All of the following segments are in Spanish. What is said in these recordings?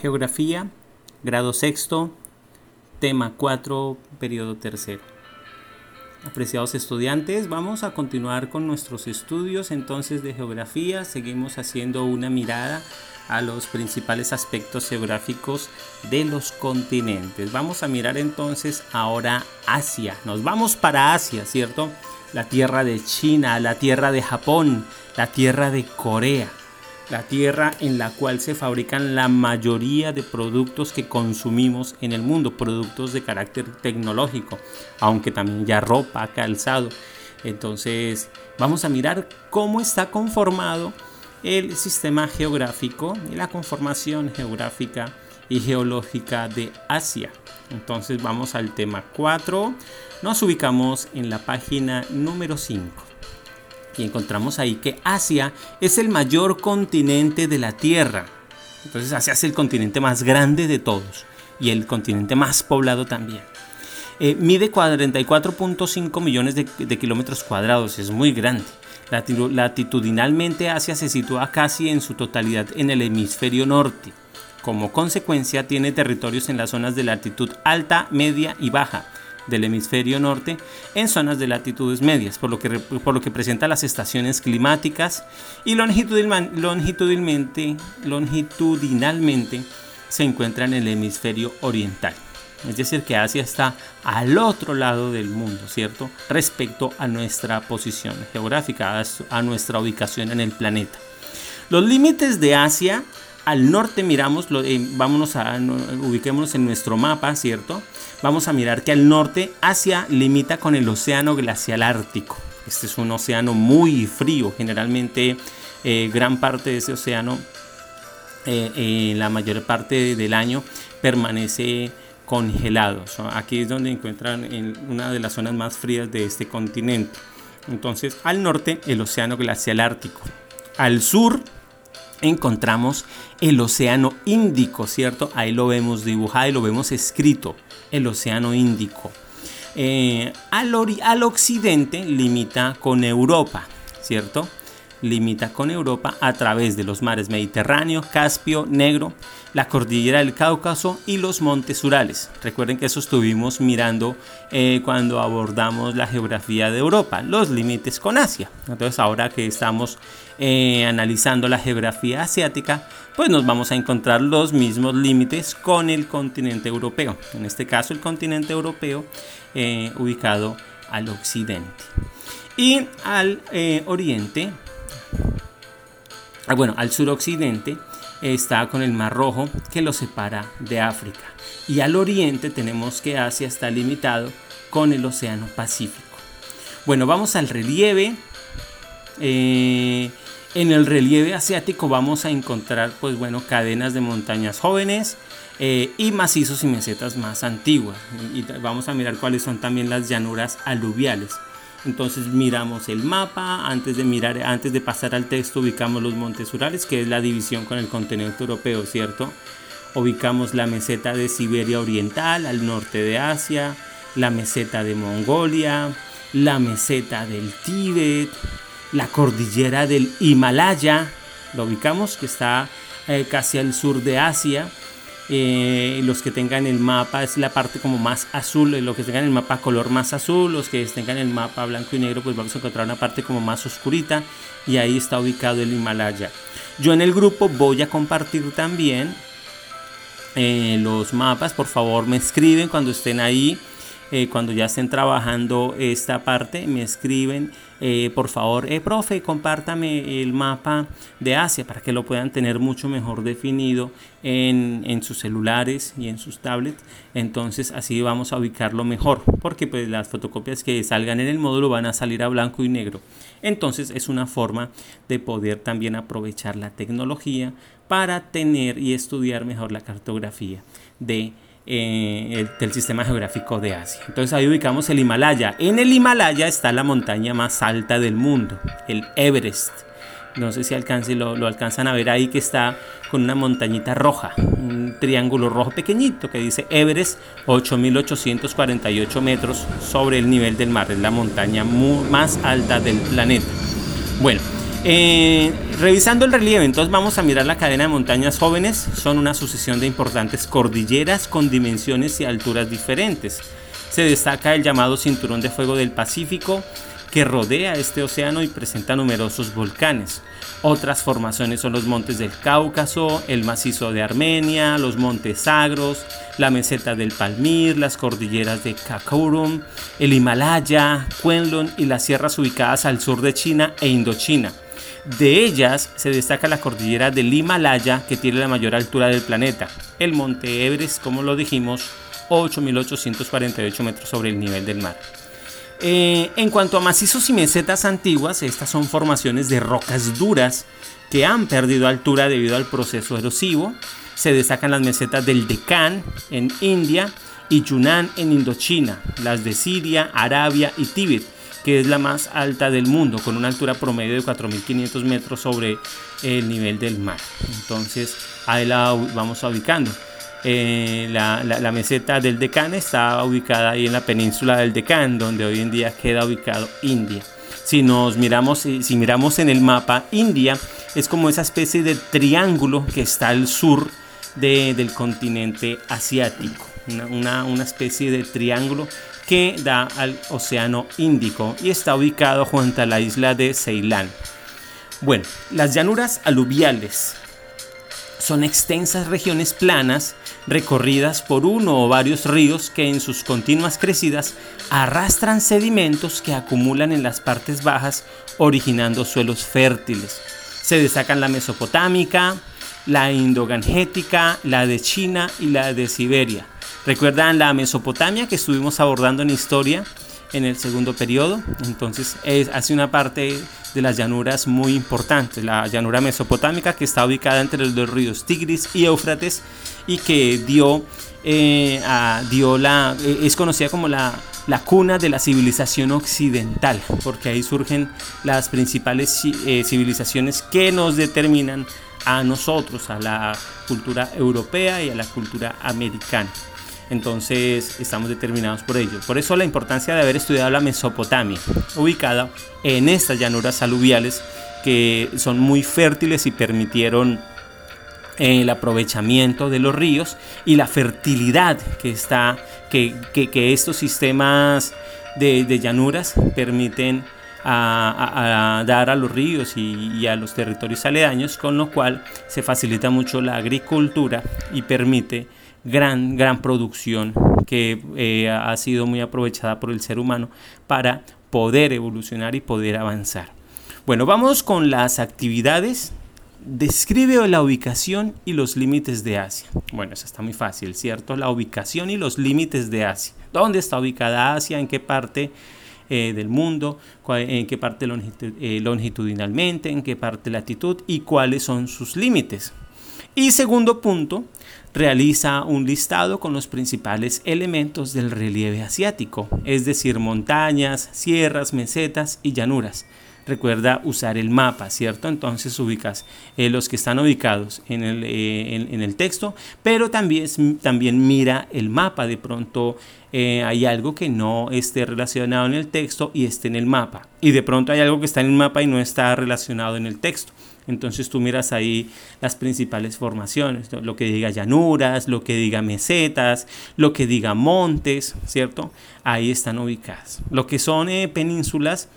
Geografía, grado sexto, tema 4, periodo tercero. Apreciados estudiantes, vamos a continuar con nuestros estudios entonces de geografía. Seguimos haciendo una mirada a los principales aspectos geográficos de los continentes. Vamos a mirar entonces ahora Asia. Nos vamos para Asia, ¿cierto? La tierra de China, la tierra de Japón, la tierra de Corea la tierra en la cual se fabrican la mayoría de productos que consumimos en el mundo, productos de carácter tecnológico, aunque también ya ropa, calzado. Entonces vamos a mirar cómo está conformado el sistema geográfico y la conformación geográfica y geológica de Asia. Entonces vamos al tema 4. Nos ubicamos en la página número 5 y encontramos ahí que Asia es el mayor continente de la Tierra. Entonces Asia es el continente más grande de todos y el continente más poblado también. Eh, mide 44.5 millones de, kilómetros cuadrados, es muy grande. Latitudinalmente Asia se sitúa casi en su totalidad en el hemisferio norte. Como consecuencia tiene territorios en las zonas de latitud alta, media y baja, del hemisferio norte en zonas de latitudes medias, por lo que, por lo que presenta las estaciones climáticas y longitudinalmente, longitudinalmente se encuentra en el hemisferio oriental. Es decir, que Asia está al otro lado del mundo, ¿cierto? Respecto a nuestra posición geográfica, a nuestra ubicación en el planeta. Los límites de Asia al norte miramos, eh, vámonos a, ubiquémonos en nuestro mapa, ¿cierto? Vamos a mirar que al norte Asia limita con el océano glacial ártico. Este es un océano muy frío, generalmente eh, gran parte de ese océano, eh, la mayor parte del año, permanece congelado. Aquí es donde encuentran en una de las zonas más frías de este continente. Entonces, al norte, el océano glacial ártico. Al sur, encontramos el océano Índico, ¿cierto? Ahí lo vemos dibujado y lo vemos escrito, el océano Índico. Eh, al, al occidente limita con Europa, ¿cierto? Limita con Europa a través de los mares Mediterráneo, Caspio, Negro, la cordillera del Cáucaso y los montes Urales. Recuerden que eso estuvimos mirando eh, cuando abordamos la geografía de Europa, los límites con Asia. Entonces ahora que estamos eh, analizando la geografía asiática, pues nos vamos a encontrar los mismos límites con el continente europeo. En este caso el continente europeo eh, ubicado al occidente. Y al oriente bueno, al suroccidente está con el Mar Rojo que lo separa de África. Y al oriente tenemos que Asia está limitado con el Océano Pacífico. Bueno, vamos al relieve. Eh, en el relieve asiático vamos a encontrar, pues bueno, cadenas de montañas jóvenes eh, y macizos y mesetas más antiguas. Y vamos a mirar cuáles son también las llanuras aluviales. Entonces miramos el mapa, antes de mirar, antes de pasar al texto ubicamos los montes Urales, que es la división con el continente europeo, ¿cierto? Ubicamos la meseta de Siberia Oriental al norte de Asia, la meseta de Mongolia, la meseta del Tíbet, la cordillera del Himalaya, lo ubicamos que está eh, casi al sur de Asia, eh, los que tengan el mapa es la parte como más azul, los que tengan el mapa color más azul, los que tengan el mapa blanco y negro, pues vamos a encontrar una parte como más oscurita y ahí está ubicado el Himalaya. Yo en el grupo voy a compartir también eh, los mapas, por favor me escriben cuando estén ahí. Eh, cuando ya estén trabajando esta parte, me escriben, eh, por favor, eh, profe, compártame el mapa de Asia para que lo puedan tener mucho mejor definido en, en, sus celulares y en sus tablets. Entonces así vamos a ubicarlo mejor, porque pues las fotocopias que salgan en el módulo van a salir a blanco y negro. Entonces es una forma de poder también aprovechar la tecnología para tener y estudiar mejor la cartografía de eh, del sistema geográfico de Asia. Entonces ahí ubicamos el Himalaya. En el Himalaya está la montaña más alta del mundo, el Everest. No sé si alcance, lo, lo alcanzan a ver ahí que está con una montañita roja, un triángulo rojo pequeñito que dice Everest 8.848 metros sobre el nivel del mar. Es la montaña más alta del planeta. Bueno, Eh, revisando el relieve, entonces vamos a mirar la cadena de montañas jóvenes. Son una sucesión de importantes cordilleras con dimensiones y alturas diferentes. Se destaca el llamado Cinturón de Fuego del Pacífico, que rodea este océano y presenta numerosos volcanes. Otras formaciones son los montes del Cáucaso, el macizo de Armenia, los montes Sagros, la meseta del Palmir, las cordilleras de Kakarum, el Himalaya, Kwenlun y las sierras ubicadas al sur de China e Indochina. De ellas se destaca la cordillera del Himalaya, que tiene la mayor altura del planeta. El monte Everest, como lo dijimos, 8.848 metros sobre el nivel del mar. Eh, en cuanto a macizos y mesetas antiguas, estas son formaciones de rocas duras que han perdido altura debido al proceso erosivo. Se destacan las mesetas del Deccan en India y Yunnan en Indochina, las de Siria, Arabia y Tíbet, que es la más alta del mundo, con una altura promedio de 4.500 metros sobre el nivel del mar. Entonces, ahí la vamos ubicando. Eh, la, meseta del Deccan está ubicada ahí en la península del Deccan, donde hoy en día queda ubicado India. Si nos miramos, si miramos en el mapa, India es como esa especie de triángulo que está al sur del continente asiático. Una, una, especie de triángulo que da al Océano Índico y está ubicado junto a la isla de Ceilán. Bueno, las llanuras aluviales son extensas regiones planas recorridas por uno o varios ríos que en sus continuas crecidas arrastran sedimentos que acumulan en las partes bajas originando suelos fértiles. Se destacan la mesopotámica, la indogangética, la de China y la de Siberia. ¿Recuerdan la Mesopotamia que estuvimos abordando en historia en el segundo periodo? Entonces es, hace una parte de las llanuras muy importantes, la llanura mesopotámica que está ubicada entre los dos ríos Tigris y Éufrates y que dio, eh, dio la, eh, es conocida como la, la, cuna de la civilización occidental, porque ahí surgen las principales eh, civilizaciones que nos determinan a nosotros, a la cultura europea y a la cultura americana. Entonces estamos determinados por ello. Por eso la importancia de haber estudiado la Mesopotamia, ubicada en estas llanuras aluviales que son muy fértiles y permitieron eh, el aprovechamiento de los ríos y la fertilidad que está que, estos sistemas de, llanuras permiten a, dar a los ríos y, y, a los territorios aledaños, con lo cual se facilita mucho la agricultura y permite gran, gran producción que eh, ha sido muy aprovechada por el ser humano para poder evolucionar y poder avanzar. Bueno, vamos con las actividades. Describe la ubicación y los límites de Asia. Bueno, eso está muy fácil, ¿cierto? La ubicación y los límites de Asia. ¿Dónde está ubicada Asia? ¿En qué parte eh, del mundo? ¿En qué parte eh, longitudinalmente? ¿En qué parte latitud? ¿Y cuáles son sus límites? Y segundo punto, realiza un listado con los principales elementos del relieve asiático, es decir, montañas, sierras, mesetas y llanuras. Recuerda usar el mapa, ¿cierto? Entonces ubicas eh, los que están ubicados en el, eh, en, el, texto, pero también, también mira el mapa. De pronto eh, hay algo que no esté relacionado en el texto y esté en el mapa. Y de pronto hay algo que está en el mapa y no está relacionado en el texto. Entonces tú miras ahí las principales formaciones, lo que diga llanuras, lo que diga mesetas, lo que diga montes, ¿cierto? Ahí están ubicadas. Lo que son eh, penínsulas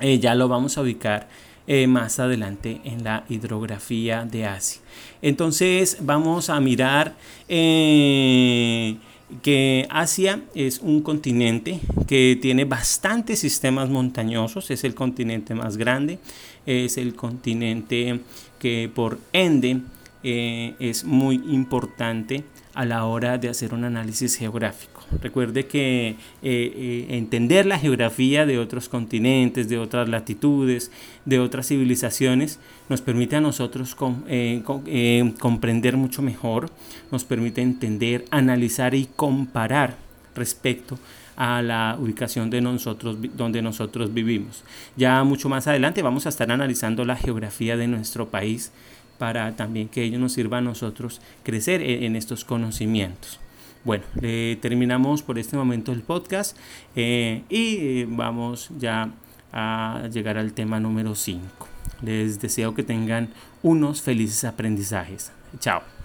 eh, ya lo vamos a ubicar eh, más adelante en la hidrografía de Asia. Entonces vamos a mirar que Asia es un continente que tiene bastantes sistemas montañosos, es el continente más grande, es el continente que por ende eh, es muy importante a la hora de hacer un análisis geográfico. Recuerde que eh, eh, entender la geografía de otros continentes, de otras latitudes, de otras civilizaciones, nos permite a nosotros comprender mucho mejor, nos permite entender, analizar y comparar respecto a la ubicación de nosotros donde nosotros vivimos. Ya mucho más adelante vamos a estar analizando la geografía de nuestro país para también que ello nos sirva a nosotros crecer en, estos conocimientos. Bueno, terminamos por este momento el podcast eh, y eh, vamos ya a llegar al tema número 5. Les deseo que tengan unos felices aprendizajes. Chao.